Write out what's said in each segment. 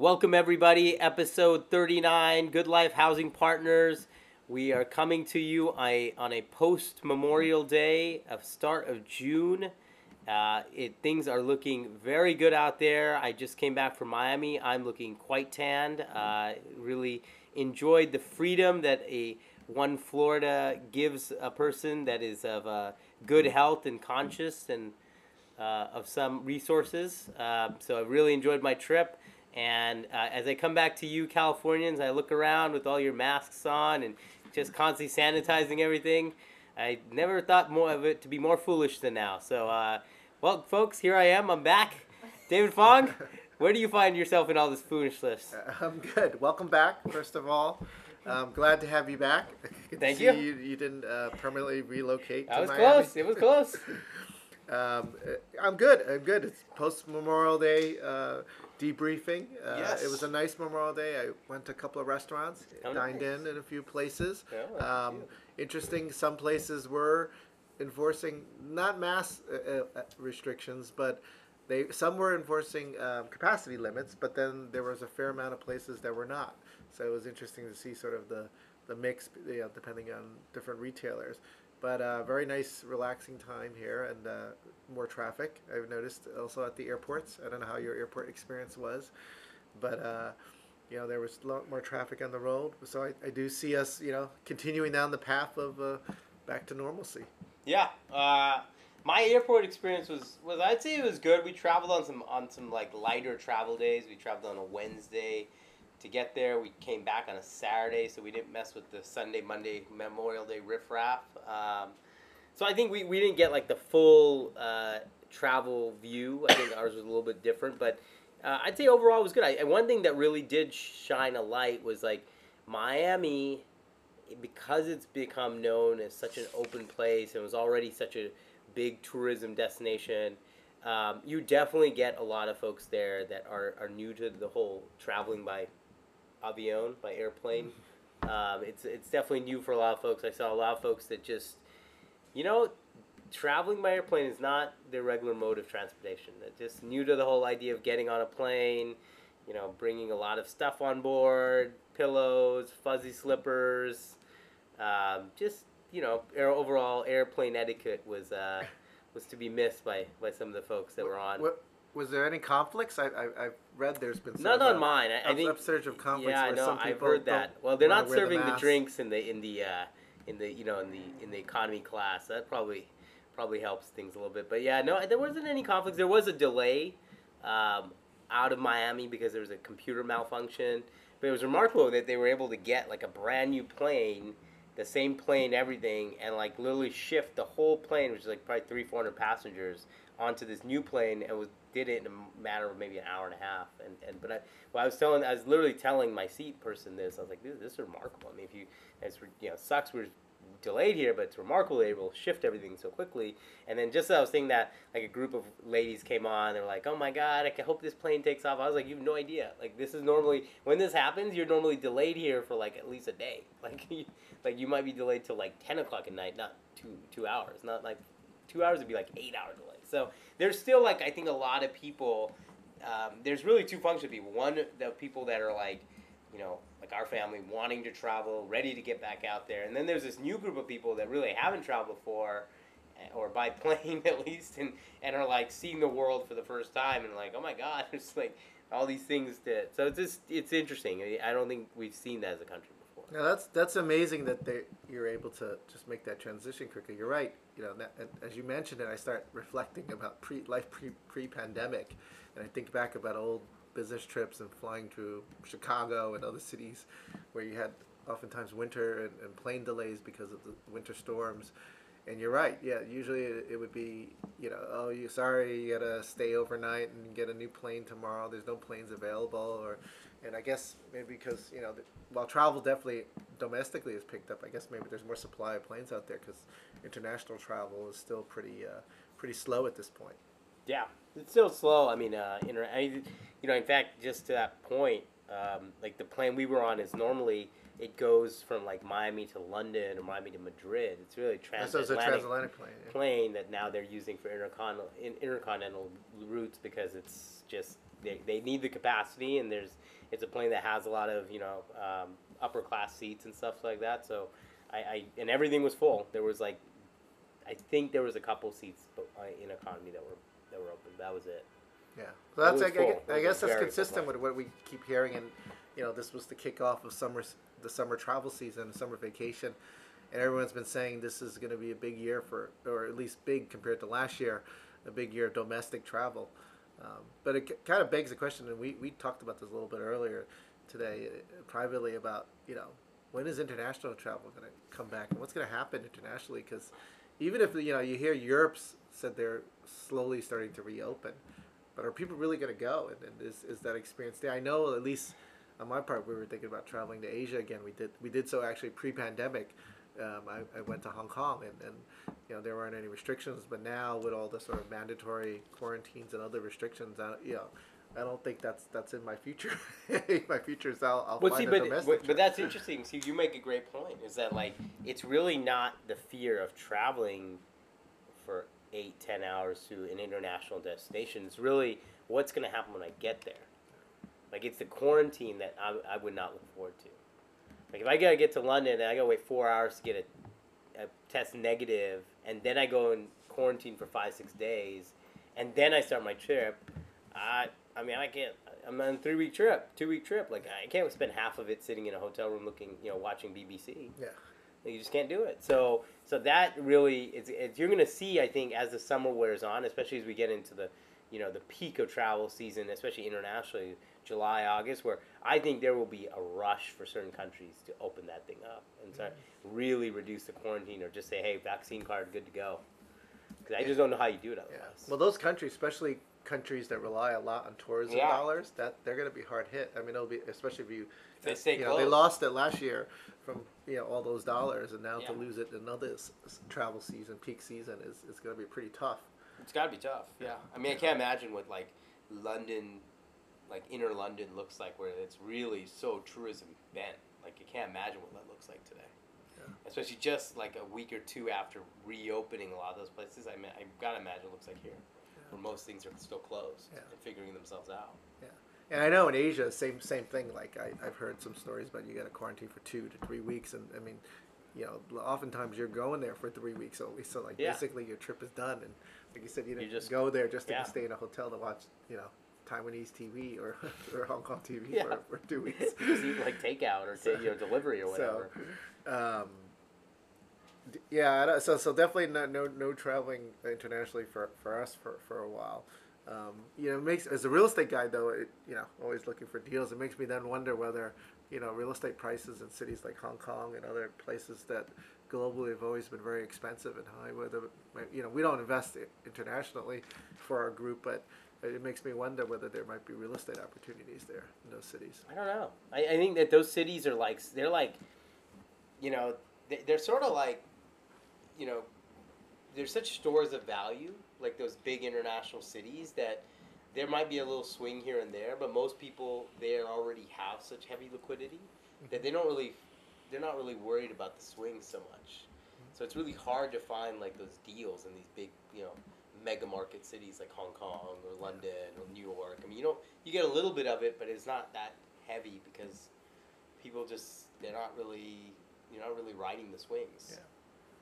Welcome, everybody. Episode 39 Good Life Housing Partners. We are coming to you on a, post Memorial Day, of start of June. Uh, it, things are looking very good out there. I just came back from Miami. I'm looking quite tanned. Uh, really enjoyed the freedom that a one Florida gives a person that is of uh, good health and conscious and uh, of some resources. Uh, so I really enjoyed my trip. And uh, as I come back to you, Californians, I look around with all your masks on and just constantly sanitizing everything. I never thought more of it to be more foolish than now. So, uh, well, folks, here I am. I'm back. David Fong, where do you find yourself in all this foolishness? I'm good. Welcome back, first of all. I'm glad to have you back. Thank see you. you. You didn't uh, permanently relocate. To was Miami. close. It was close. Um, uh, I'm good. I'm good. It's post Memorial Day uh, debriefing. Uh, Yes. It was a nice Memorial Day. I went to a couple of restaurants, Oh, dined nice. in in a few places. Oh, um, interesting. Some places were enforcing not mass uh, uh, restrictions, but they some were enforcing um, capacity limits. But then there was a fair amount of places that were not. So it was interesting to see sort of the the mix, you know, depending on different retailers. But uh, very nice, relaxing time here, and uh, more traffic. I've noticed also at the airports. I don't know how your airport experience was, but uh, you know there was a lot more traffic on the road. So I, I do see us, you know, continuing down the path of uh, back to normalcy. Yeah. Uh, my airport experience was, was I'd say it was good. We traveled on some on some like lighter travel days. We traveled on a Wednesday to get there. We came back on a Saturday, so we didn't mess with the Sunday, Monday, Memorial Day riffraff. Um, so I think we, we didn't get like the full uh, travel view. I think ours was a little bit different, but uh, I'd say overall it was good. I, and one thing that really did shine a light was like Miami, because it's become known as such an open place and was already such a big tourism destination. Um, you definitely get a lot of folks there that are, are new to the whole traveling by avion, by airplane. Um, it's, it's definitely new for a lot of folks. I saw a lot of folks that just, you know, traveling by airplane is not their regular mode of transportation. They're just new to the whole idea of getting on a plane, you know, bringing a lot of stuff on board, pillows, fuzzy slippers, um, just you know, air, overall airplane etiquette was uh, was to be missed by, by some of the folks that were on. What was there any conflicts? I, I I've read there's been some. Not on mine. I, I think upsurge of conflicts. Yeah, I know. I've heard that. Well, they're not serving the, mask. drinks in the in the uh, in the you know in the in the economy class. That probably probably helps things a little bit. But yeah, no, there wasn't any conflicts. There was a delay um, out of Miami because there was a computer malfunction. But it was remarkable that they were able to get like a brand new plane, the same plane, everything, and like literally shift the whole plane, which is like probably three, four hundred passengers, onto this new plane, and was did it in a matter of maybe an hour and a half. And, and but I, well, I was telling, I was literally telling my seat person this. I was like, this, this is remarkable. I mean, if you, it's you know, sucks we're delayed here, but it's remarkable they will shift everything so quickly. And then just as I was saying that, like a group of ladies came on, they're like, "Oh my god, I hope this plane takes off." I was like, "You have no idea. Like this is normally when this happens, you're normally delayed here for like at least a day. Like, you, like you might be delayed till like ten o'clock at night, not two two hours. Not like two hours would be like eight hour delay. So there's still like I think a lot of people. Um, there's really two functions of people. One, the people that are like, you know, like our family wanting to travel, ready to get back out there, and then there's this new group of people that really haven't traveled before, eh, or by plane at least, and and are like seeing the world for the first time and like, oh my god, it's like all these things that. So it's just it's interesting. I- don't think we've seen that as a country before. That's that's amazing that they you're able to just make that transition quickly. You're right. You know, that, as you mentioned it, I start reflecting about pre life pre pre pandemic, and I think back about old business trips and flying to Chicago and other cities, where you had oftentimes winter and, and plane delays because of the winter storms. And you're right. Yeah, usually it, it would be, you know, oh, you sorry, you gotta stay overnight and get a new plane tomorrow. There's no planes available, or, and I guess maybe because you know, the, while travel definitely domestically has picked up, I guess maybe there's more supply of planes out there because international travel is still pretty, uh, pretty slow at this point. Yeah, it's still slow. I mean, uh, inter- I, you know, in fact, just to that point, um, like the plane we were on is normally it goes from like Miami to London or Miami to Madrid. It's really transatlantic, so it's a transatlantic transatlantic plane. yeah. plane that now they're using for intercon- in, intercontinental routes because it's just they, they need the capacity, and there's it's a plane that has a lot of you know um, upper class seats and stuff like that. So I, I and everything was full. There was like I think there was a couple seats uh, in economy that were that were open. That was it. Yeah, so that's I. I, I guess that's consistent with what we keep hearing, and you know, this was the kickoff of summer, the summer travel season, summer vacation, and everyone's been saying this is going to be a big year for, or at least big compared to last year, a big year of domestic travel. Um, but it kind of begs the question, and we, we talked about this a little bit earlier today uh, privately about you know when is international travel going to come back and what's going to happen internationally because even if you know you hear Europe's said they're slowly starting to reopen, but are people really going to go? And, and is, is that experience there? I know at least on my part, we were thinking about traveling to Asia again. We did we did so actually pre-pandemic. Um, I, I went to Hong Kong and, and you know there weren't any restrictions, but now with all the sort of mandatory quarantines and other restrictions, I, you know. I don't think that's that's in my future. my future is I'll, I'll Well, find see, a but, domestic. but, but that's interesting. See, you make a great point. Is that like it's really not the fear of traveling for eight, ten hours to an international destination. It's really what's going to happen when I get there. Like it's the quarantine that I, I would not look forward to. Like if I gotta get to London and I gotta wait four hours to get a, a test negative, and then I go in quarantine for five, six days, and then I start my trip. I I mean I can't. I'm on a three week trip, two week trip. Like I can't spend half of it sitting in a hotel room looking, you know, watching BBC. Yeah. You just can't do it. So so that really is it's, you're gonna see I think as the summer wears on, especially as we get into the you know the peak of travel season, especially internationally, July August, where I think there will be a rush for certain countries to open that thing up and start mm-hmm. Really reduce the quarantine or just say hey vaccine card good to go. Because I just don't know how you do it Yeah. Well, those countries, especially countries that rely a lot on tourism Yeah. dollars, that they're going to be hard hit. I mean, it'll be especially if you. If they stay you know, they lost it last year from you know all those dollars, and now to lose it in another s- s- travel season, peak season, is, is going to be pretty tough. It's got to be tough. Yeah. I mean, I can't imagine what like London, like inner London looks like, where it's really so tourism bent. Like you can't imagine what that looks like today. Yeah. Especially just like a week or two after reopening a lot of those places. I mean, I gotta imagine it looks like here, where most things are still closed Yeah. and figuring themselves out. Yeah, and I know in Asia, same same thing. Like I, I've heard some stories about you got to quarantine for two to three weeks, and I mean, you know, oftentimes you're going there for three weeks only. So like Yeah. basically your trip is done, and like you said, you didn't just- go there just to yeah. stay in a hotel to watch, you know, Taiwanese TV or, or Hong Kong TV Yeah. for, for two weeks. just eat like takeout or ta- you know delivery or whatever. So, um, yeah, so so definitely no no, no traveling internationally for, for us for, for a while. Um, you know, makes as a real estate guy though, it, you know, always looking for deals. It makes me then wonder whether you know real estate prices in cities like Hong Kong and other places that globally have always been very expensive and high. Whether you know we don't invest internationally for our group, but it makes me wonder whether there might be real estate opportunities there in those cities. I don't know. I, I think that those cities are like they're like, you know, they, they're sort of like, you know, they're such stores of value, like those big international cities that there might be a little swing here and there, but most people there already have such heavy liquidity mm-hmm. that they don't really, they're not really worried about the swings so much. So it's really hard to find like those deals in these big, you know, mega market cities like Hong Kong or London or New York. I mean, you don't you get a little bit of it, but it's not that heavy because people just they're not really you're not really riding the swings. Yeah.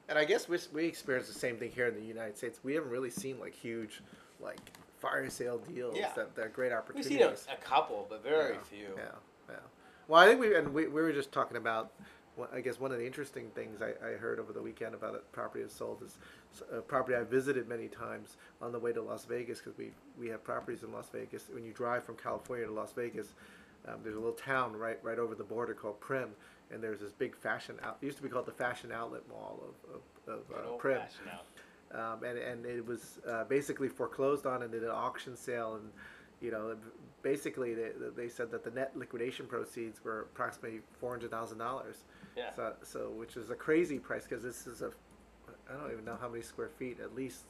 And I guess we, we experience the same thing here in the United States. We haven't really seen like huge, like fire sale deals Yeah. that, that are great opportunities. We've seen a, a couple, but very Yeah, few. Yeah, yeah. Well, I think we and we, we were just talking about. one- I guess one of the interesting things I, I heard over the weekend about a property that's sold is a property I visited many times on the way to Las Vegas because we we have properties in Las Vegas. When you drive from California to Las Vegas, um, there's a little town right right over the border called Primm, and there's this big fashion out. It used to be called the Fashion Outlet Mall of of, of uh, Primm um, and and it was uh, basically foreclosed on and did an auction sale and you know basically they, they said that the net liquidation proceeds were approximately four hundred thousand dollars. Yeah. So so which is a crazy price because this is a I don't even know how many square feet at least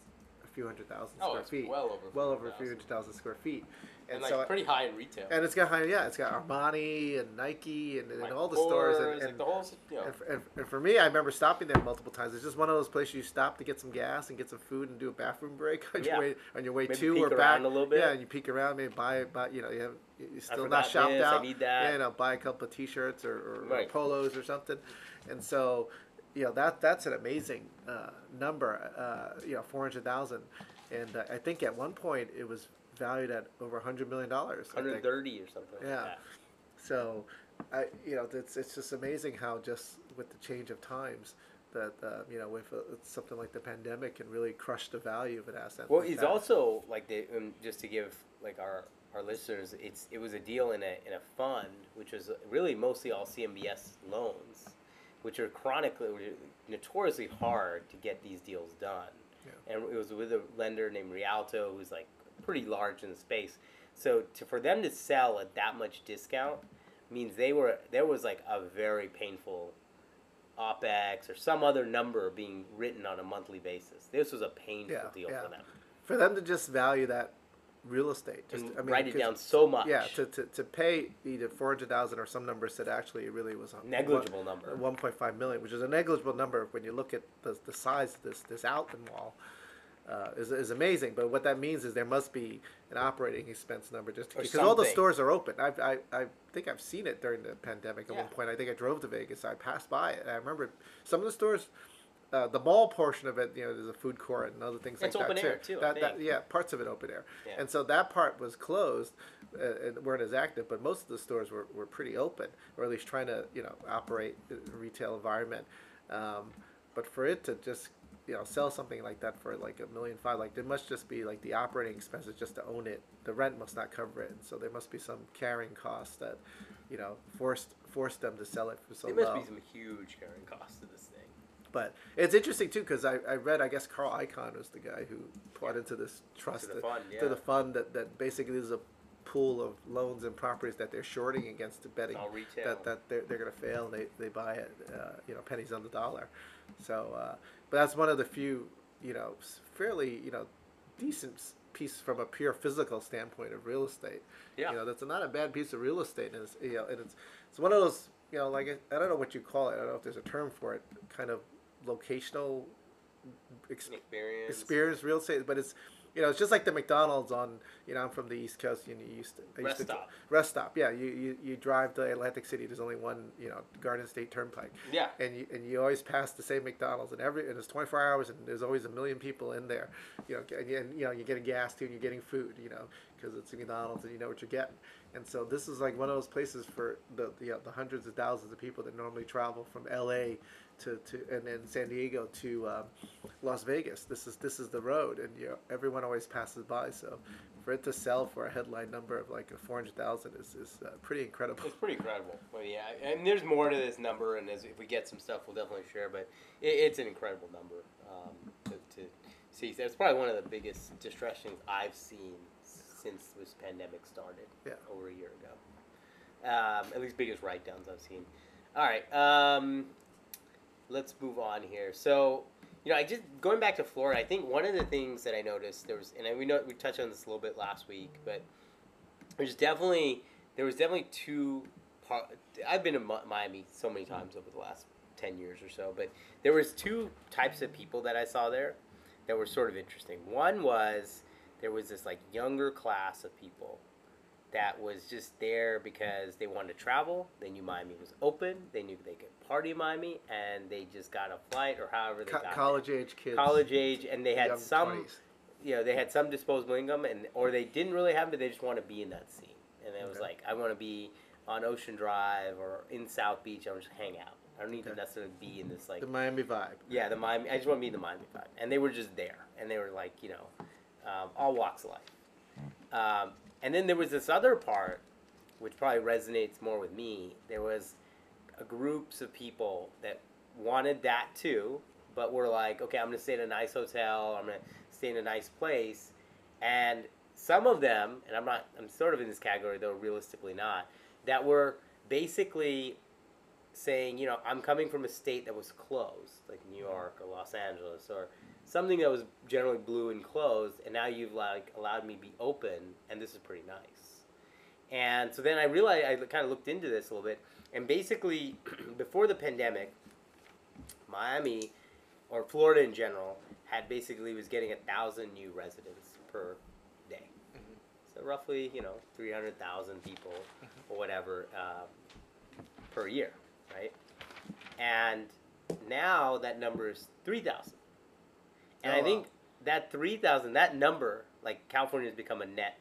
few hundred thousand Oh, square feet, well over. well over a few hundred thousand square feet, And, and, like so I- pretty high in retail. and it's got high, yeah, it's got Armani and Nike and, and all the stores, and, Kors, like and, the whole, you know, and, for, and, and for me, I remember stopping there multiple times. It's just one of those places you stop to get some gas and get some food and do a bathroom break on Yeah. your way on your way Maybe to peek or back. a little bit. Yeah, and you peek around, maybe buy, buy you know, you have you're still not shopped this, I out. need that. Yeah, you know, buy a couple of T-shirts or, or, or polos or something, and so. You know that that's an amazing uh, number. Uh, you know, four hundred thousand, and uh, I think at one point it was valued at over hundred million dollars. 130 or something. Yeah. Like. So, I you know it's it's just amazing how just with the change of times that uh, you know with uh, something like the pandemic can really crush the value of an asset. Well, like it's that. also like the um, just to give like our our listeners, it's it was a deal in a in a fund which was really mostly all CMBS loans, which are chronically notoriously hard to get these deals done. Yeah. And it was with a lender named Rialto, who's like pretty large in the space. So to, for them to sell at that much discount means they were there was like a very painful opex or some other number being written on a monthly basis. This was a painful Yeah, deal yeah. for them. for them to just value that real estate. Just and I mean, write it down so much. Yeah, to, to, to pay either four hundred thousand or some number said actually it really was a negligible number. one point five million, which is a negligible number when you look at the, the size of this this Alton wall. Uh, is, is amazing, but what that means is there must be an operating expense number just because all the stores are open. I've, I I think I've seen it during the pandemic at Yeah. one point. I think I drove to Vegas. I passed by it. And I remember some of the stores, uh, the mall portion of it. You know, there's a food court and other things It's like open that air, too. too, I That, that, yeah, parts of it open air, Yeah. and so that part was closed uh, and weren't as active. But most of the stores were, were pretty open, or at least trying to you know operate in a retail environment. Um, but for it to just you know sell something like that for like a million five, like there must just be like the operating expenses just to own it. The rent must not cover it, and so there must be some carrying costs that you know forced forced them to sell it for so there must low. be some huge carrying costs to this thing. But it's interesting too because I, I read I guess Carl Icahn was the guy who brought into this trust the that- fund, to the fund that, that basically is a pool of loans and properties that they're shorting against the betting that, that they're, they're going to fail and they, they buy it uh, you know pennies on the dollar. So uh, but that's one of the few you know fairly you know decent piece from a pure physical standpoint of real estate. Yeah. you know that's not a bad piece of real estate and it's you know and it's it's one of those you know like I don't know what you call it I don't know if there's a term for it kind of locational ex- Experience. experience real estate, but it's you know it's just like the McDonald's on you know I'm from the East Coast. You, know, you used to I used Rest to, stop. Rest stop. Yeah, you, you you drive to Atlantic City. There's only one you know Garden State Turnpike, Yeah. and you and you always pass the same McDonald's, and every and it's 24 hours, and there's always a million people in there. You know, and, you- and you know you're getting gas too, and you're getting food. You know, because it's a McDonald's, and you know what you're getting. And so this is like one of those places for the the, you know, the hundreds of thousands of people that normally travel from L.A. to, to and then San Diego to um, Las Vegas. This is this is the road, and you know, everyone always passes by. So for it to sell for a headline number of like four hundred thousand is is uh, pretty incredible. It's pretty incredible. Well, yeah, and there's more to this number, and as if we get some stuff, we'll definitely share. But it, it's an incredible number um, to, to see. It's probably one of the biggest distress things I've seen since this pandemic started. Yeah. over a year ago. Um, at least biggest write downs I've seen. All right, um, let's move on here. So. You know, I just going back to Florida. I think one of the things that I noticed there was, and I- we know we touched on this a little bit last week, but there's definitely there was definitely two part I've been to Miami so many times over the last 10 years or so but there was two types of people that I saw there that were sort of interesting one was there was this like younger class of people that was just there because they wanted to travel they knew Miami was open they knew they could party in Miami and they just got a flight or however they Co- got college age kids, college age and they had some 20s. you know, they had some disposable income, and or they didn't really have it, but they just want to be in that scene. And it was like, I want to be on Ocean Drive or in South Beach. I want to just hang out. I don't need to necessarily be in this like, the Miami vibe. yeah, the Miami. I just want to be in the Miami vibe. And they were just there, and they were like, you know, um, all walks of life. Um, and then there was this other part, which probably resonates more with me. There was groups of people that wanted that too, but were like, okay, I'm gonna stay in a nice hotel. I'm gonna stay in a nice place, and some of them, and I'm not, I'm sort of in this category though, realistically not, that were basically saying, you know, I'm coming from a state that was closed, like New York or Los Angeles or something that was generally blue and closed, and now you've like allowed me to be open, and this is pretty nice. And so then I realized I kind of looked into this a little bit, and basically, before the pandemic, Miami or Florida in general had basically was getting a thousand new residents per day. Mhm. So roughly, you know, three hundred thousand people or whatever um, per year, right? And now that number is three thousand. And Oh, I wow. think that three thousand, that number, like California has become a net.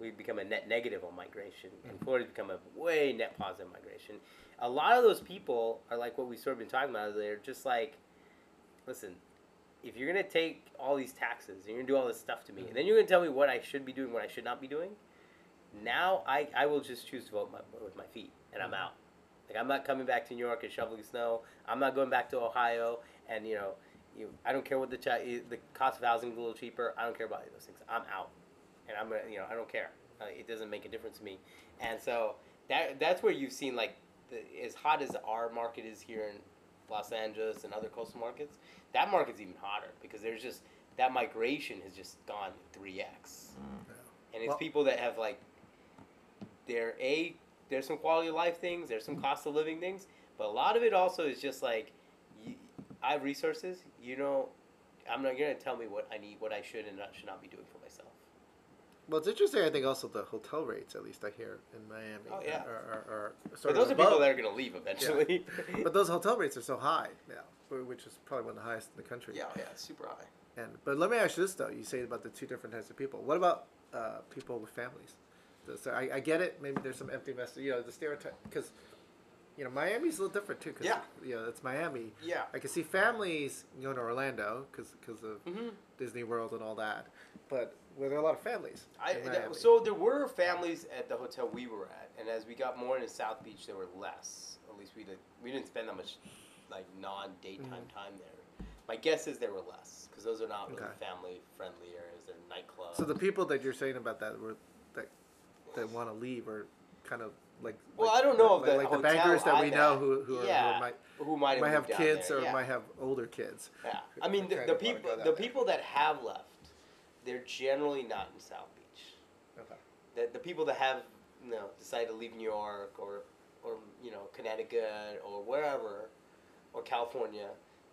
We've become a net negative on migration, and Mhm. Florida's become a way net positive migration. A lot of those people are like what we've sort of been talking about. They're just like, listen, if you're gonna take all these taxes and you're gonna do all this stuff to me, and then you're gonna tell me what I should be doing, what I should not be doing, now I, I will just choose to vote my, with my feet, and I'm Mhm. out. Like I'm not coming back to New York and shoveling snow. I'm not going back to Ohio, and you know, you, I don't care what the chi- the cost of housing is a little cheaper. I don't care about any of those things. I'm out, and I'm gonna, you know, I don't care. Uh, it doesn't make a difference to me. And so that that's where you've seen like the, as hot as our market is here in Los Angeles and other coastal markets, that market's even hotter because there's just that migration has just gone three x, and it's Well- people that have like they're a there's some quality of life things, there's some cost of living things, but a lot of it also is just like I have resources. You know, I'm not gonna tell me what I need, what I should and not should not be doing for myself. Well, it's interesting. I think also the hotel rates, at least I hear in Miami, Oh, yeah. are, are, are But those of are people that are gonna leave eventually. Yeah. But those hotel rates are so high now, which is probably one of the highest in the country. Yeah, yeah, it's super high. And but let me ask you this though: you say about the two different types of people. What about uh, people with families? So I, I get it. Maybe there's some empty mess. You know, the stereotype because you know Miami's a little different too. Cause, Yeah. You know, it's Miami. Yeah. I can see families going to Orlando because of hmm Disney World and all that. But were there a lot of families? I, that- so there were families at the hotel we were at, and as we got more into South Beach, there were less. At least we did. We didn't spend that much, like non-daytime Mhm. time there. My guess is there were less because those are not really Okay. family-friendly areas. They're nightclubs. So the people that you're saying about that were that that want to leave are kind of like Well, like- I don't know like, if the like the bankers that we I'm know at- who who, are, who might who might have, might have kids there, or yeah. might have older kids. Yeah, I mean the, the people that the way. people that have left, they're generally not in South Beach. Okay. The, the people that have you know decided to leave New York or or you know Connecticut or wherever or California,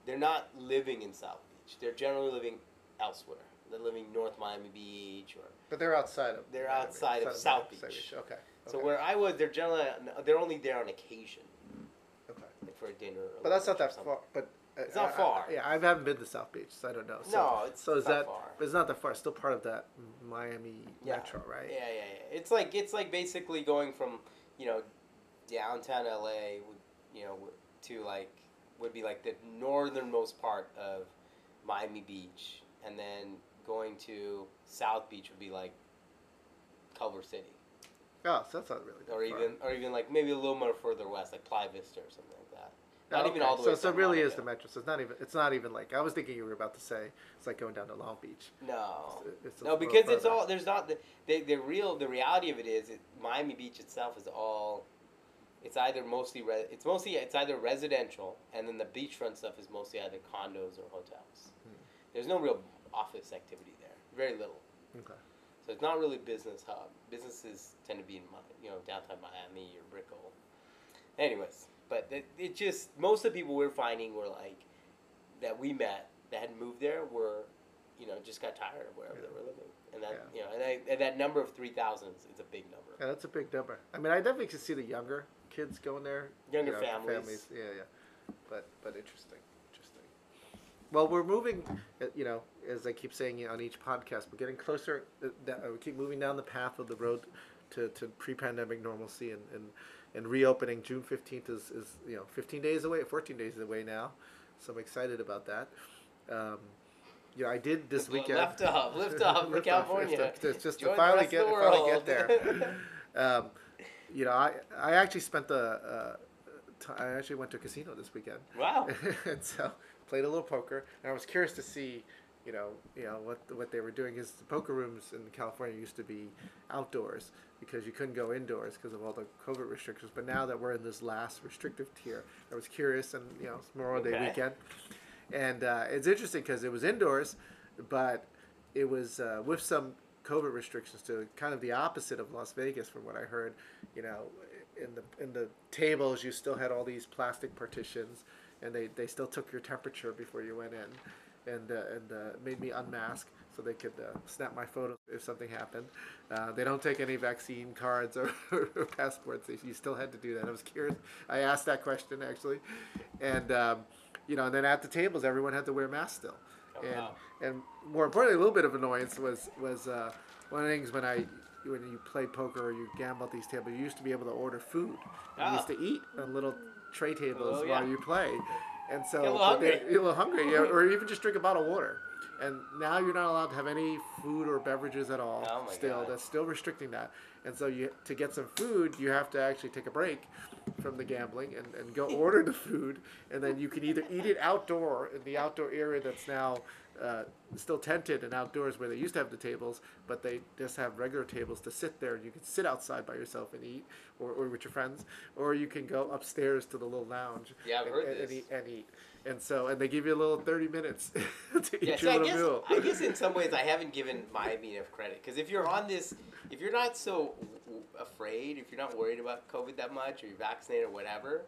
they're not living in South Beach. They're generally living elsewhere. They're living North Miami Beach or But they're outside of. They're Miami, outside of Miami, South outside Beach. Okay. So okay, where I was, they're generally they're only there on occasion, Okay. like for a dinner. Or But that's not lunch or that something. far. But uh, It's not I- I- far. yeah, I haven't been to South Beach, so I don't know. So, No, it's so is not that? far. But it's not that far. It's still part of that Miami Yeah. metro, right? Yeah, yeah, yeah. It's like it's like basically going from you know downtown LA, would, you know, to like would be like the northernmost part of Miami Beach, and then going to South Beach would be like Culver City, Oh, so that's not really. That or far. even or even like maybe a little more further west, like Playa Vista or something like that. Not Oh, even all the so, way. So it to really is the metro. So it's not even. It's not even like I was thinking you were about to say. It's like going down to Long Beach. No. It's- it's No, because it's all there's not the, the the real the reality of it is it, Miami Beach itself is all it's either mostly re, it's mostly it's either residential and then the beachfront stuff is mostly either condos or hotels. Hmm. There's no real office activity there, very little. Okay. So it's not really business hub. Businesses tend to be in you know downtown Miami or Brickell. Anyways, but it, it just most of the people we're finding were like that we met that had moved there were you know just got tired of wherever Yeah. they were living, and that Yeah. you know and, I, and that number of three thousands is a big number. Yeah, that's a big number. I mean, I definitely can see the younger kids going there. Younger you know, families. Yeah, yeah. But but interesting, interesting. Well, we're moving. uh, You know, as I keep saying on each podcast, we're getting closer. uh, that- uh, We keep moving down the path of the road to, to pre-pandemic normalcy and, and, and reopening. June fifteenth is, is you know fifteen days away, fourteen days away now. So I'm excited about that. Um, you know, I did this weekend. Lift off, lift for Lift California. lift off. Just, to Join the finally get finally get there. um, you know, I I actually spent the uh, t- I actually went to a casino this weekend, wow. and so played a little poker, and I was curious to see, you know, you know what what they were doing. Is the poker rooms in California used to be outdoors because you couldn't go indoors because of all the COVID restrictions. But now that we're in this last restrictive tier, I was curious, and you know, it's Memorial Day Okay. weekend, and uh, it's interesting because it was indoors, but it was uh, with some COVID restrictions to kind of the opposite of Las Vegas, from what I heard. You know, in the in the tables, you still had all these plastic partitions, and they, they still took your temperature before you went in, and uh, and uh, made me unmask so they could uh, snap my photo if something happened. Uh, they don't take any vaccine cards or, or passports. You still had to do that. I was curious. I asked that question actually, and um, you know, and then at the tables, everyone had to wear masks still. Oh, and wow. and more importantly, a little bit of annoyance was was uh, one of the things when I when you play poker or you gamble at these tables, you used to be able to order food. You used Ah. to eat on little tray tables Oh, while yeah. you play, and so Get a little they- hungry. you're a little hungry, yeah, or even just drink a bottle of water. And now you're not allowed to have any food or beverages at all. Oh still, God. that's still restricting that. And so you to get some food, you have to actually take a break from the gambling and, and go order the food, and then you can either eat it outdoor in the outdoor area that's now uh, still tented and outdoors where they used to have the tables, but they just have regular tables to sit there and you can sit outside by yourself and eat, or, or with your friends, or you can go upstairs to the little lounge. Yeah, I've and, heard and, and eat, and eat. And so, and they give you a little thirty minutes to eat Yeah, your I little guess, meal. I guess in some ways I haven't given my Miami enough credit because if you're on this, if you're not so afraid, if you're not worried about COVID that much, or you're vaccinated or whatever,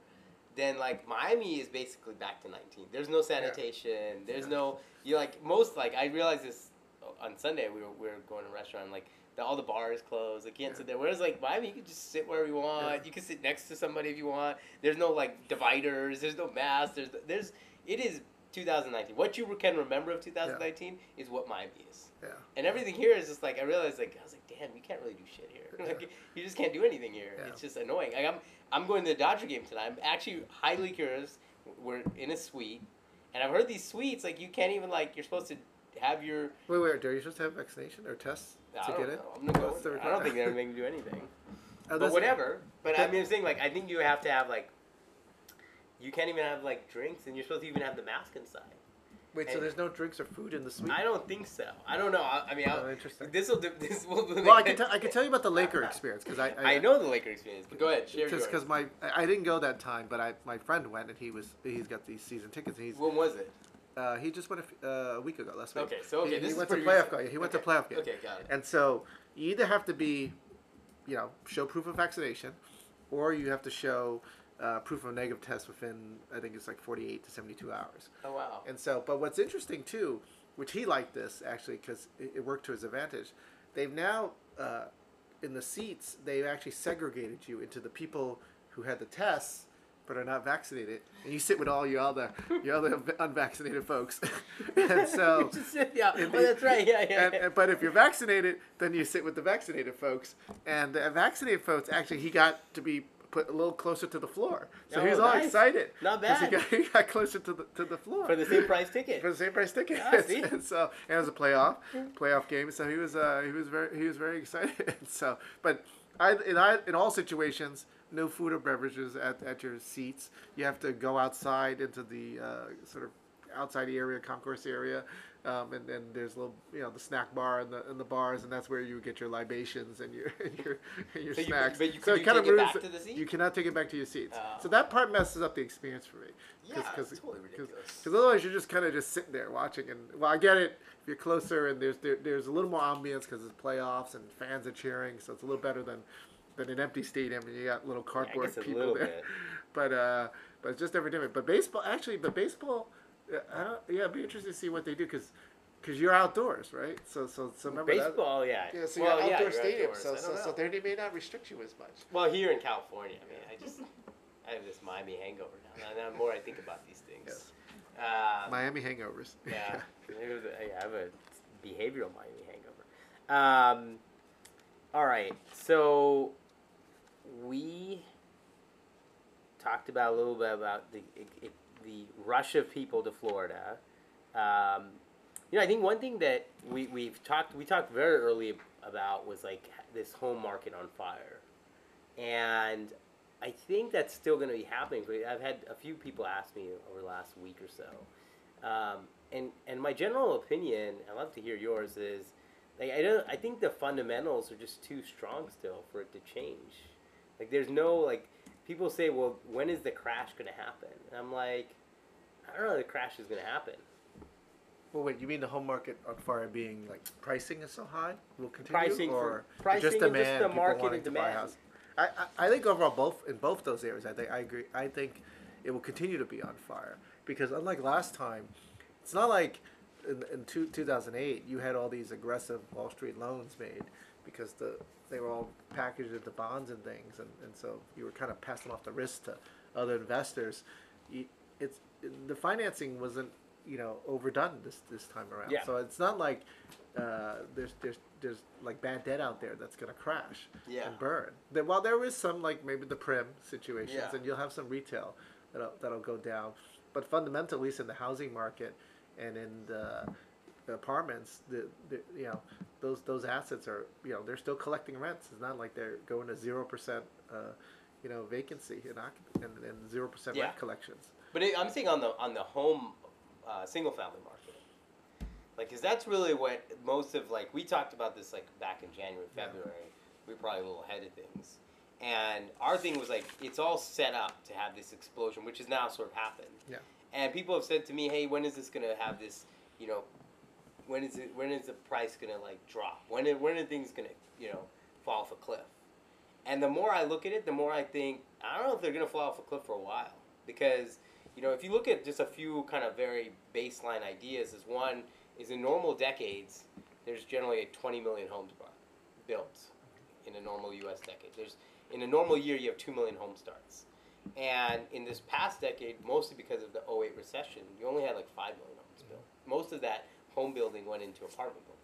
then like Miami is basically back to 19. There's no sanitation. There's no you like most like I realized this on Sunday. We were we were going to a restaurant like. The, all the bars closed. Like, you can't sit there. Whereas, like Miami, you can just sit wherever you want. Yeah. You can sit next to somebody if you want. There's no like dividers. There's no masks. There's there's it is 2019. What you can remember of 2019 is what Miami is. Yeah. And everything here is just like I realized like I was like, damn, you can't really do shit here. Yeah. like you just can't do anything here. Yeah. It's just annoying. Like I'm I'm going to the Dodger game tonight. I'm actually highly curious. We're in a suite, and I've heard these suites like you can't even like you're supposed to have your. Wait, wait. Are you supposed to have vaccination or tests I to get know. in? I'm gonna go. The. I don't think they're making you do anything. Oh, but whatever. But I mean, I'm saying like I think you have to have like. You can't even have like drinks, and you're supposed to even have the mask inside. Wait, so there's no drinks or food in the suite? I don't think so. I don't know. I, I mean, Oh, I'll, interesting. this will. This will. Well, I can, tell I can tell you about the Laker experience because I, I know the Laker experience, but go ahead. Share yours. because my I I didn't go that time, but I my friend went and he was he's got these season tickets and he's When was it? uh, he just went a, f- uh, a week ago last week. Okay, so okay, he, this he is went to pretty playoff recent. game. He went okay. to playoff game. Okay, got it. And so you either have to be, you know, show proof of vaccination, or you have to show uh, proof of negative test within I think it's like 48 to 72 hours. Oh wow. And so, but what's interesting too, which he liked this actually because it, it worked to his advantage. They've now uh, in the seats they've actually segregated you into the people who had the tests but are not vaccinated, and you sit with all your other your other unvaccinated folks. and so. yeah, in oh, the- that's right. Yeah, yeah. And, and- but if you're vaccinated, then you sit with the vaccinated folks. And the vaccinated folks, actually, he got to be put a little closer to the floor, so he Oh, was all nice. excited. Not 'cause He bad. got, he got closer to the to the floor For the same price ticket. for the same price ticket. Ah, see? and so and it was a playoff playoff game. So he was uh, he was very he was very excited. so, but I in I in all situations, no food or beverages at, at your seats. You have to go outside into the uh, sort of outside area, concourse area. Um, and then there's a little, you know, the snack bar and the and the bars, and that's where you get your libations and your and your, and your So you- snacks. but you- so it you kind of take it ruins back to the seat? You cannot take it back to your seats. Oh. So that part messes up the experience for me. Yeah, it's totally ridiculous. Because otherwise, you're just kind of just sitting there watching. And well, I get it. If you're closer and there's there, there's a little more ambience because it's playoffs and fans are cheering, so it's a little better than than an empty stadium and you got little Yeah, I cardboard guess a people little there. bit. But uh, but it's just every different. But baseball, actually, but baseball, I don't, yeah, it'd be interesting to see what they do because because you're outdoors, right? So so so remember that. Baseball, yeah. Yeah, so well, you're yeah, outdoor you're stadium, outdoors. so so, so know. they may not restrict you as much. Well, here in California, I mean, I just I have this Miami hangover now. Now, the more I think about these things, Yes. um, Miami hangovers. yeah, it was have a behavioral Miami hangover. Um, all right, so we talked about a little bit about the it, the rush of people to Florida. Um, you know, I think one thing that we we've talked we talked very early about was like this home market on fire, and I think that's still going to be happening. I've had a few people ask me over the last week or so, um, and and my general opinion, I'd love to hear yours, is like I don't I think the fundamentals are just too strong still for it to change. Like there's no like people say, well, when is the crash going to happen? And I'm like, I don't know the crash is going to happen. Well, wait. You mean the home market on fire being like pricing is so high will continue, Pricing for- pricing just and just demand? the market and to buy a demand. I, I I think overall both in both those areas, I think I agree. I think it will continue to be on fire because unlike last time, it's not like in, in two, 2008 you had all these aggressive Wall Street loans made because the they were all packaged into bonds and things, and, and so you were kind of passing off the risk to other investors. It's the financing wasn't you know overdone this this time around. Yeah. So it's not like uh, there's there's there's like bad debt out there that's gonna crash Yeah. and burn. There, while there is some like maybe the Primm situations, Yeah. and you'll have some retail that'll that'll go down, but fundamentally, at least in the housing market and in the apartments, the, the you know those those assets are you know they're still collecting rents. It's not like they're going to zero percent. Uh, you know, vacancy and and and zero percent Yeah. rent collections. But it, I'm saying on the on the home uh, single family market, like, cause that's really what most of like we talked about this like back in January, Yeah. February. We were probably a little ahead of things, and our thing was like it's all set up to have this explosion, which has now sort of happened. Yeah. And people have said to me, "Hey, when is this gonna have this? You know, when is it? When is the price gonna like drop? When are, when are things gonna you know fall off a cliff?" And the more I look at it, the more I think I don't know if they're gonna fall off a cliff for a while because you know if you look at just a few kind of very baseline ideas, is one is in normal decades there's generally a 20 million homes built in a normal U.S. decade. There's in a normal year you have two million home starts, and in this past decade, mostly because of the 08 recession, you only had like five million homes built. Most of that home building went into apartment building.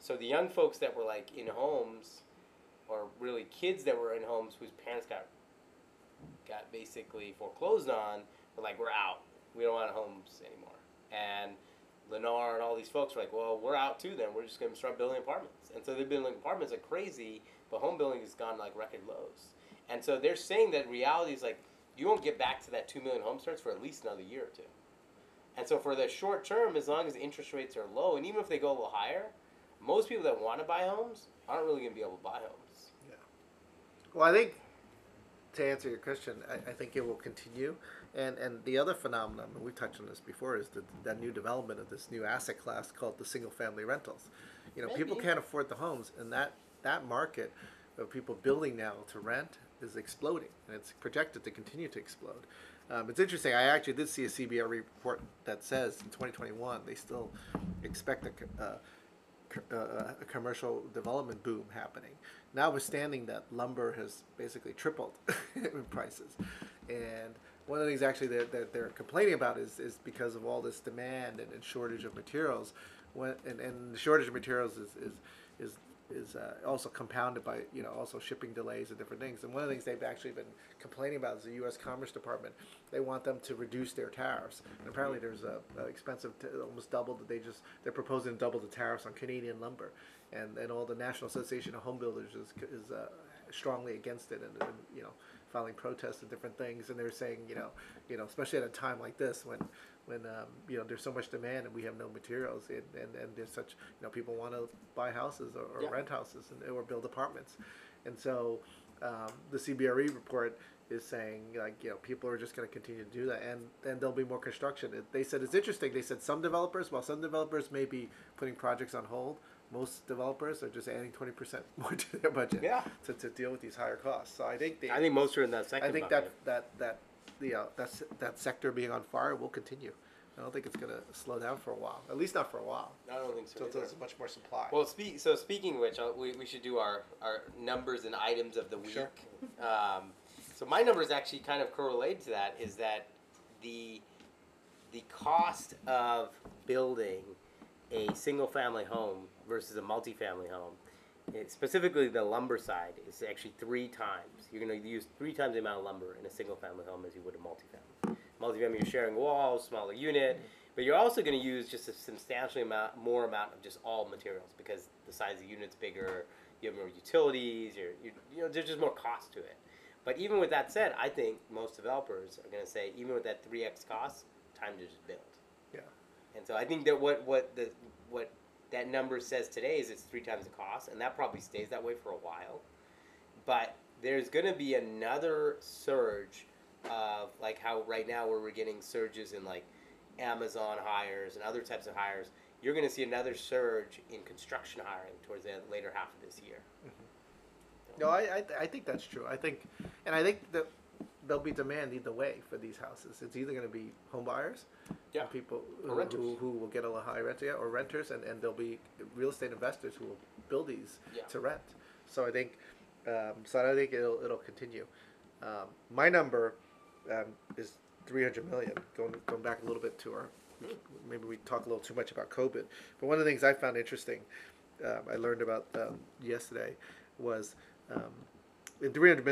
So the young folks that were like in homes or really kids that were in homes whose parents got got basically foreclosed on were like we're out. We don't want homes anymore. And lennar and all these folks were like well we're out too then. We're just going to start building apartments. And so they're building apartments like crazy but home building has gone like record lows. And so they're saying that reality is like you won't get back to that 2 million home starts for at least another year or two and so for the short term as long as interest rates are low and even if they go a little higher most people that want to buy homes aren't really going to be able to buy homes Yeah. Well, I think to answer your question, I, I think it will continue. And and the other phenomenon, and we touched on this before, is the, that new development of this new asset class called the single family rentals. You know, people can't afford the homes, and that that market of people building now to rent is exploding, and it's projected to continue to explode. Um, it's interesting. I actually did see a CBRE report that says in 2021 they still expect a, uh, uh, a commercial development boom happening. Notwithstanding that lumber has basically tripled in prices, and one of the things actually that, that they're complaining about is, is because of all this demand and, and shortage of materials. When, and, and the shortage of materials is is is, is uh, also compounded by you know also shipping delays and different things. And one of the things they've actually been complaining about is the U.S. Commerce Department. They want them to reduce their tariffs. And apparently, there's a, a expensive, almost double that they just they're proposing to double the tariffs on Canadian lumber, and and all the National Association of Home Builders is is uh, strongly against it, and, and you know filing protests and different things. And they're saying you know you know especially at a time like this when when um, you know there's so much demand and we have no materials and, and, and there's such you know people want to buy houses or, or Yeah. rent houses and, or build apartments and so um, the CBRE report is saying like you know people are just going to continue to do that and and there'll be more construction It- they said it's interesting they said some developers while some developers may be putting projects on hold most developers are just adding 20% more to their budget Yeah. to, to deal with these higher costs so I think they I think most are in that second I think bucket. that that that you know that's that sector being on fire will continue. I don't think it's going to slow down for a while. At least not for a while. I don't think so. So either. there's much more supply. Well, speak, so speaking of which, uh, we, we should do our, our numbers and items of the week. Sure. Um, so my numbers actually kind of correlate to that. Is that the the cost of building a single family home versus a multifamily home, it, specifically the lumber side, is actually three times. You're going to use three times the amount of lumber in a single family home as you would a multifamily. Multifamily, you're sharing walls, smaller unit, but you're also going to use just a substantially amount more amount of just all materials because the size of the unit's bigger. You have more utilities. You're, you you know, there's just more cost to it. But even with that said, I think most developers are going to say, even with that three x cost, time to just build. Yeah. And so I think that what what the what that number says today is it's three times the cost, and that probably stays that way for a while. But there's going to be another surge of like how right now where we're getting surges in like Amazon hires and other types of hires, you're going to see another surge in construction hiring towards the later half of this year. Mm-hmm. No, I, I, I think that's true. I think, and I think that there'll be demand either way for these houses. It's either going to be home buyers, Yeah. people who, renters. who, who will get a high rent, yeah, or renters, and, and there'll be real estate investors who will build these Yeah. to rent. So I think, um, so I think it'll it'll continue. Um, my number um, is 300 million. Going going back a little bit to our, maybe we talk a little too much about COVID, but one of the things I found interesting, um, I learned about um, yesterday, was um, the 300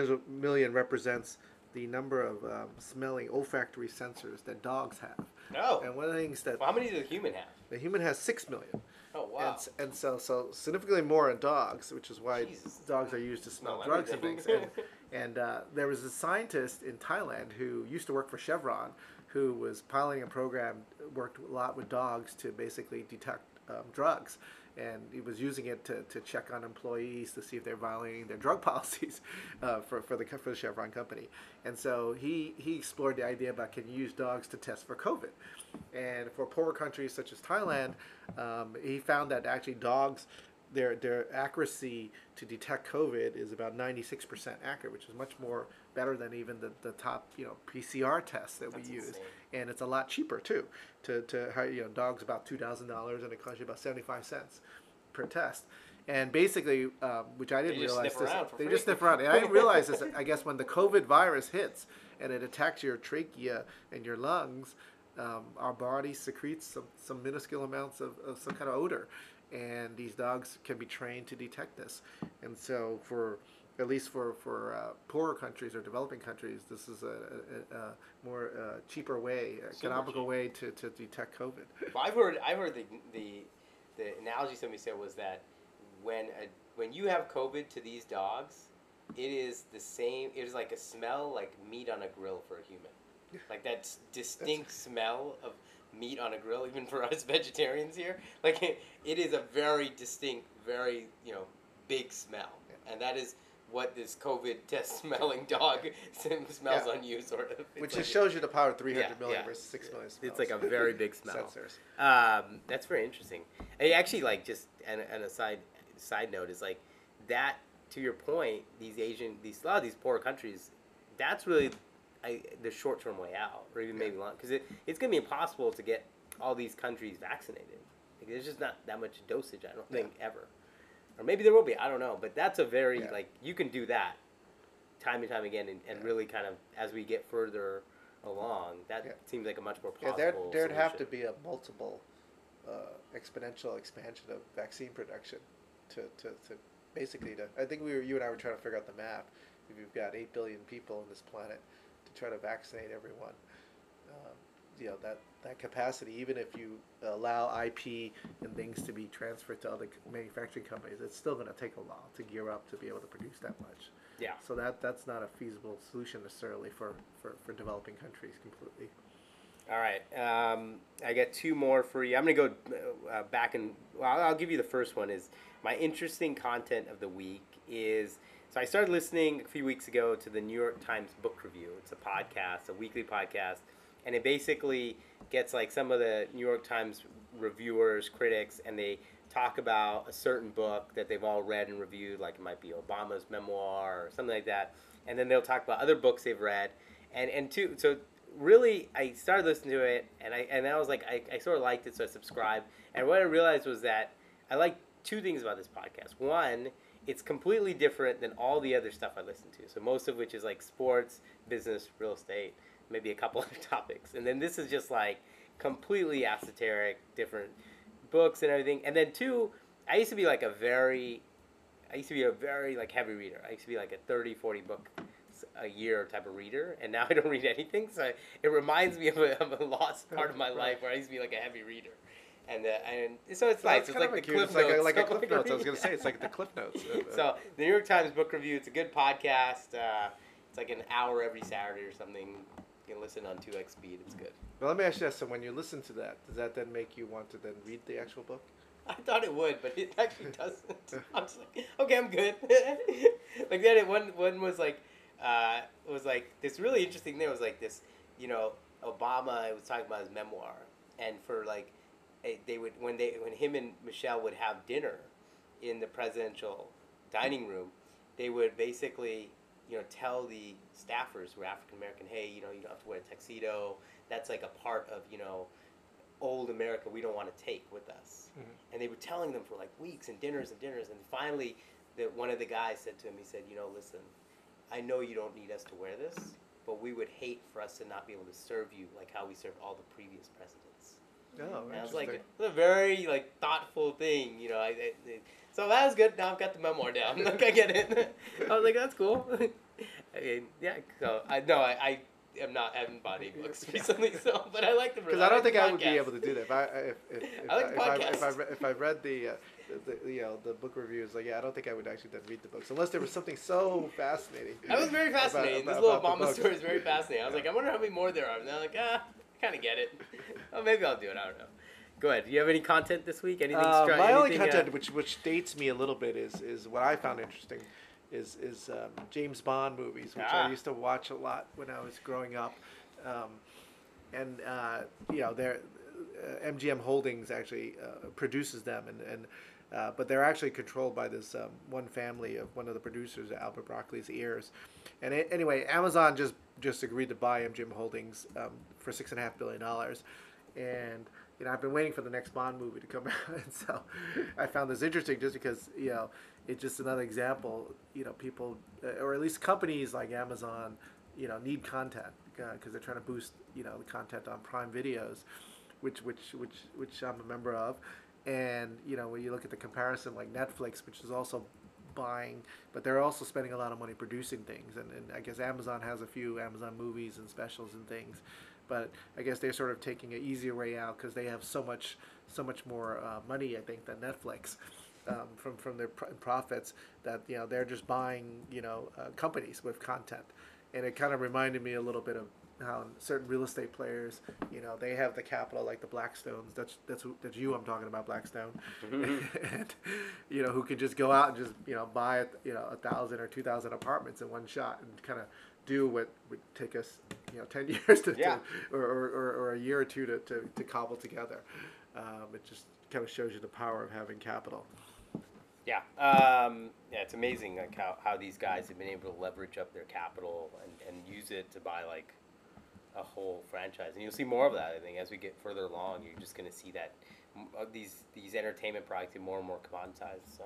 represents the number of um, smelling olfactory sensors that dogs have. Oh. And one of the things that Well, how many does a human have? the human has six million. Oh, wow. And, and so, so significantly more in dogs, which is why Jesus. dogs are used to smell Smell drugs and things. And, and uh, there was a scientist in Thailand who used to work for Chevron, who was piloting a program, worked a lot with dogs to basically detect um, drugs. And he was using it to, to check on employees to see if they're violating their drug policies uh, for, for, the, for the Chevron company. And so he, he explored the idea about can you use dogs to test for COVID. And for poorer countries such as Thailand, um, he found that actually dogs, their their accuracy to detect COVID is about 96% accurate, which is much more better than even the, the top you know PCR tests that That's we use. insane. And it's a lot cheaper too. To to hire you know dogs about two thousand dollars and it costs you about 75 cents per test. And basically, um, which I didn't just realize, sniff this, around they free. just sniff around. And I didn't realize this. I guess when the COVID virus hits and it attacks your trachea and your lungs, um, our body secretes some, some minuscule amounts of, of some kind of odor. And these dogs can be trained to detect this. And so, for at least for, for uh, poorer countries or developing countries, this is a, a, a more uh, cheaper way, economical cheap. way to, to detect COVID. Well, I've heard I've heard the, the the analogy somebody said was that when a, when you have COVID to these dogs, it is the same. It is like a smell like meat on a grill for a human, like that s- distinct smell of meat on a grill. Even for us vegetarians here, like it, it is a very distinct, very you know big smell, and that is what this COVID test smelling dog smells Yeah. on you, sort of. It's Which like just shows you the power of 300 Yeah, million yeah. versus 6 million smells. It's like a very big smell. Sensors. Um, that's very interesting. I actually like just and, and a side side note is like that to your point. These Asian, these a lot of these poor countries, that's really I, the short term way out, or even maybe long, because it, it's gonna be impossible to get all these countries vaccinated. Like, there's just not that much dosage. I don't think ever, or maybe there will be. I don't know. But that's a very Yeah. like you can do that time and time again, and, and Yeah. really kind of as we get further along, that Yeah. seems like a much more Yeah, possible. there, there'd have to be a multiple uh, exponential expansion of vaccine production to, to, to basically to. I think we were you and I were trying to figure out the math. If you've got eight billion people on this planet, to try to vaccinate everyone, you know that that capacity. Even if you allow IP and things to be transferred to other manufacturing companies, it's still going to take a while to gear up to be able to produce that much. Yeah. So that that's not a feasible solution necessarily for, for, for developing countries completely. All right. Um, I got two more for you. I'm going to go uh, back and well, I'll, I'll give you the first one. Is my interesting content of the week is so I started listening a few weeks ago to the New York Times Book Review. It's a podcast, a weekly podcast, and it basically gets like some of the New York Times reviewers, critics, and they talk about a certain book that they've all read and reviewed, like it might be Obama's memoir or something like that, and then they'll talk about other books they've read, and and two so really I started listening to it and I and I was like I, I sort of liked it so I subscribed. And what I realized was that I like two things about this podcast. One it's completely different than all the other stuff I listen to. So most of which is like sports business real estate maybe a couple other topics and then this is just like completely esoteric different books and everything and then two I used to be like a very I used to be a very like heavy reader I used to be like a 30 40 book a year type of reader, and now I don't read anything. So it reminds me of a, of a lost part of my life where I used to be like a heavy reader, and uh, and so it's nice. It's like the cliff it's like notes. a, like a cliff notes. I was gonna say it's like the cliff notes. So the New York Times Book Review. It's a good podcast. Uh, it's like an hour every Saturday or something. You can listen on two x speed. It's good. Well, let me ask you this: So, when you listen to that, does that then make you want to then read the actual book? I thought it would, but it actually doesn't. I'm just like, okay, I'm good. like then it one one was like, uh, was like this really interesting thing. was like this, you know, Obama was talking about his memoir, and for like, eh, they would when they when him and Michelle would have dinner in the presidential dining room, they would basically you know tell the staffers who are African American, hey, you know, you don't have to wear a tuxedo. That's like a part of you know old America we don't want to take with us. Mhm. And they were telling them for like weeks and dinners and dinners. And finally, the, one of the guys said to him, he said, you know, listen, I know you don't need us to wear this, but we would hate for us to not be able to serve you like how we served all the previous presidents. Oh, And I was like, it's a very like thoughtful thing, you know. I, I, I- so that was good. Now I've got the memoir down. like I get it. I was like, that's cool. I mean, yeah. So I no, I, I am not. I any books recently. So, but I like the Because I don't think I would be able to do that. If I if if, if, I like if, I, if, I, podcasts. re- if I read the, uh, the, the you know the book reviews, like yeah, I don't think I would actually then read the books unless there was something so fascinating. That was very about- fascinating. about- this little about Obama story is very fascinating. I was like, I wonder how many more there are. And they're like, ah, I kind of get it. oh, maybe I'll do it. I don't know. Go ahead. Do you have any content this week? Anything? Uh, stri- my only anything, uh, content, which which dates me a little bit, is is what I found interesting, is is um, James Bond movies, which Ah. I used to watch a lot when I was growing up, um, and uh, you know, they're, uh, MGM Holdings actually uh, produces them, and and. Uh, but they're actually controlled by this um, one family of one of the producers, Albert Broccoli's ears. And a- anyway, Amazon just just agreed to buy MGM Holdings um, for six and a half billion dollars, and you know I've been waiting for the next Bond movie to come out, and so I found this interesting just because you know it's just another example. You know, people uh, or at least companies like Amazon, you know, need content because they're trying to boost you know the content on Prime Videos, which which which which I'm a member of, and you know when you look at the comparison like Netflix, which is also buying, but they're also spending a lot of money producing things. And, and I guess Amazon has a few Amazon movies and specials and things, but I guess they're sort of taking an easier way out because they have so much so much more uh, money, I think, than Netflix. Um, from from their pr- profits, that you know they're just buying you know uh, companies with content, and it kind of reminded me a little bit of how certain real estate players, you know, they have the capital like the Blackstones. That's that's that's you I'm talking about, Blackstone, and you know who can just go out and just you know buy you know a thousand or two thousand apartments in one shot and kind of do what would take us you know ten years to, Yeah. to or, or, or, or a year or two to, to, to cobble together. Um, it just kind of shows you the power of having capital. Yeah, um, yeah, it's amazing like how, how these guys have been able to leverage up their capital and, and use it to buy like a whole franchise, and you'll see more of that. I think as we get further along, you're just going to see that uh, these these entertainment products get more and more commoditized. So,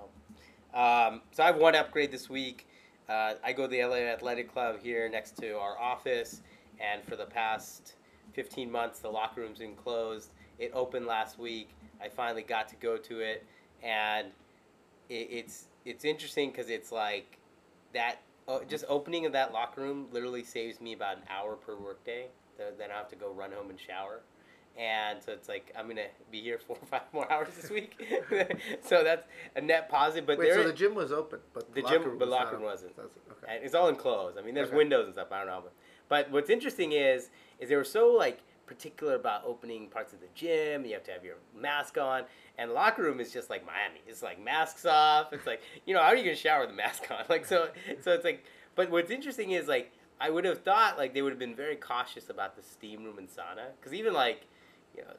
um, so I have one upgrade this week. Uh, I go to the LA Athletic Club here next to our office, and for the past 15 months, the locker room's been closed. It opened last week. I finally got to go to it, and it, it's it's interesting because it's like that. Uh, just opening of that locker room literally saves me about an hour per workday. Th- Then I have to go run home and shower, and so it's like I'm gonna be here four or five more hours this week. so that's a net positive. But Wait, there, so the gym was open, but The the, gym- locker room the was locker room wasn't. Okay. and it's all enclosed. I mean, there's Okay. windows and stuff. I don't know, but, but what's interesting is is they were so like particular about opening parts of the gym. You have to have your mask on, and locker room is just like Miami. It's like masks off. It's like you know how are you gonna shower with the mask on? Like so, so it's like. But what's interesting is like I would have thought like they would have been very cautious about the steam room and sauna because even like you know.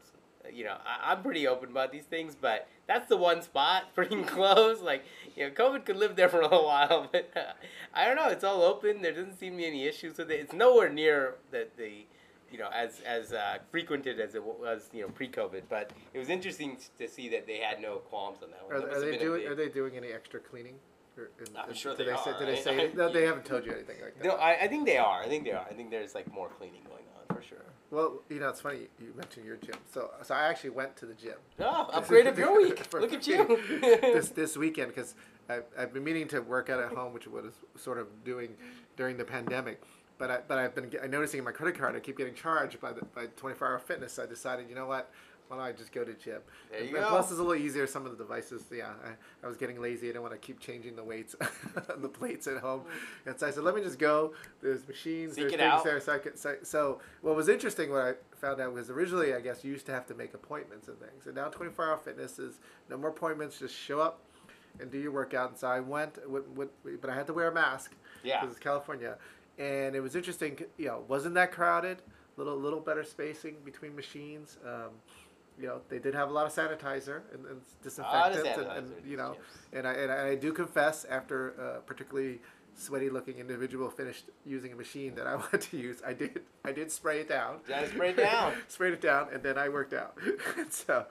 You know, I, I'm pretty open about these things, but that's the one spot pretty close. Like, you know, COVID could live there for a little while, but uh, I don't know. It's all open. There doesn't seem to be any issues with it. It's nowhere near the, the you know, as as uh, frequented as it was, you know, pre-COVID. But it was interesting to see that they had no qualms on that one. Are, That are they doing? Are they doing any extra cleaning? Or, in- I'm in- sure did they say, are. Did they I- say? I- no, they haven't told you anything like that. No, I, I think they are. I think they are. I think there's like more cleaning going on for sure. Well, you know, it's funny you mentioned your gym. So, so I actually went to the gym. Oh, upgrade of your week. For- Look at you. this this weekend because I've, I've been meaning to work out at home, which was sort of doing during the pandemic. But I but I've been get- noticing in my credit card I keep getting charged by the by 24 Hour Fitness. So I decided, you know what? Why don't I just go to gym? There you and go. Plus, it's a little easier. Some of the devices, yeah. I, I was getting lazy. I didn't want to keep changing the weights, on the plates at home. Mm. And so I said, let me just go. There's machines. Seek there's things out. there. So, I could, so, so what was interesting, what I found out was originally, I guess, you used to have to make appointments and things. And now 24 Hour Fitness is no more appointments. Just show up and do your workout. And so I went, with, with, but I had to wear a mask Yeah. because it's California. And it was interesting, you know, wasn't that crowded, little little better spacing between machines. Um, you know, they did have a lot of sanitizer and, and disinfectant, and, and you know, yes. and I and I do confess after a particularly sweaty looking individual finished using a machine that I wanted to use, I did I did spray it down. Spray it down. Sprayed it down, and then I worked out. so,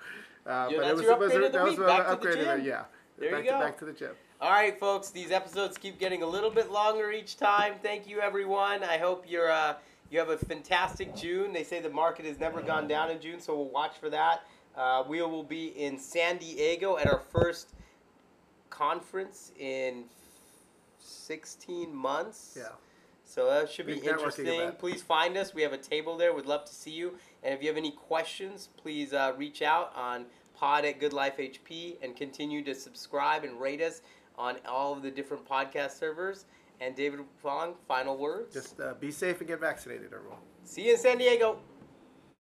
uh, Yeah, but it was, it was upgrade a- of the that was week. an Back to the upgrade gym. Yeah. There back you to, go. Back to the gym. All right, folks. These episodes keep getting a little bit longer each time. Thank you, everyone. I hope you're uh, you have a fantastic June. They say the market has never gone down in June, so we'll watch for that. Uh, we will be in San Diego at our first conference in 16 months. Yeah. So that should be Big interesting. Please find us. We have a table there. We'd love to see you. And if you have any questions, please uh, reach out on pod at Good Life HP and continue to subscribe and rate us on all of the different podcast servers. And David Fong, final words. Just uh, be safe and get vaccinated, everyone. see you in San Diego.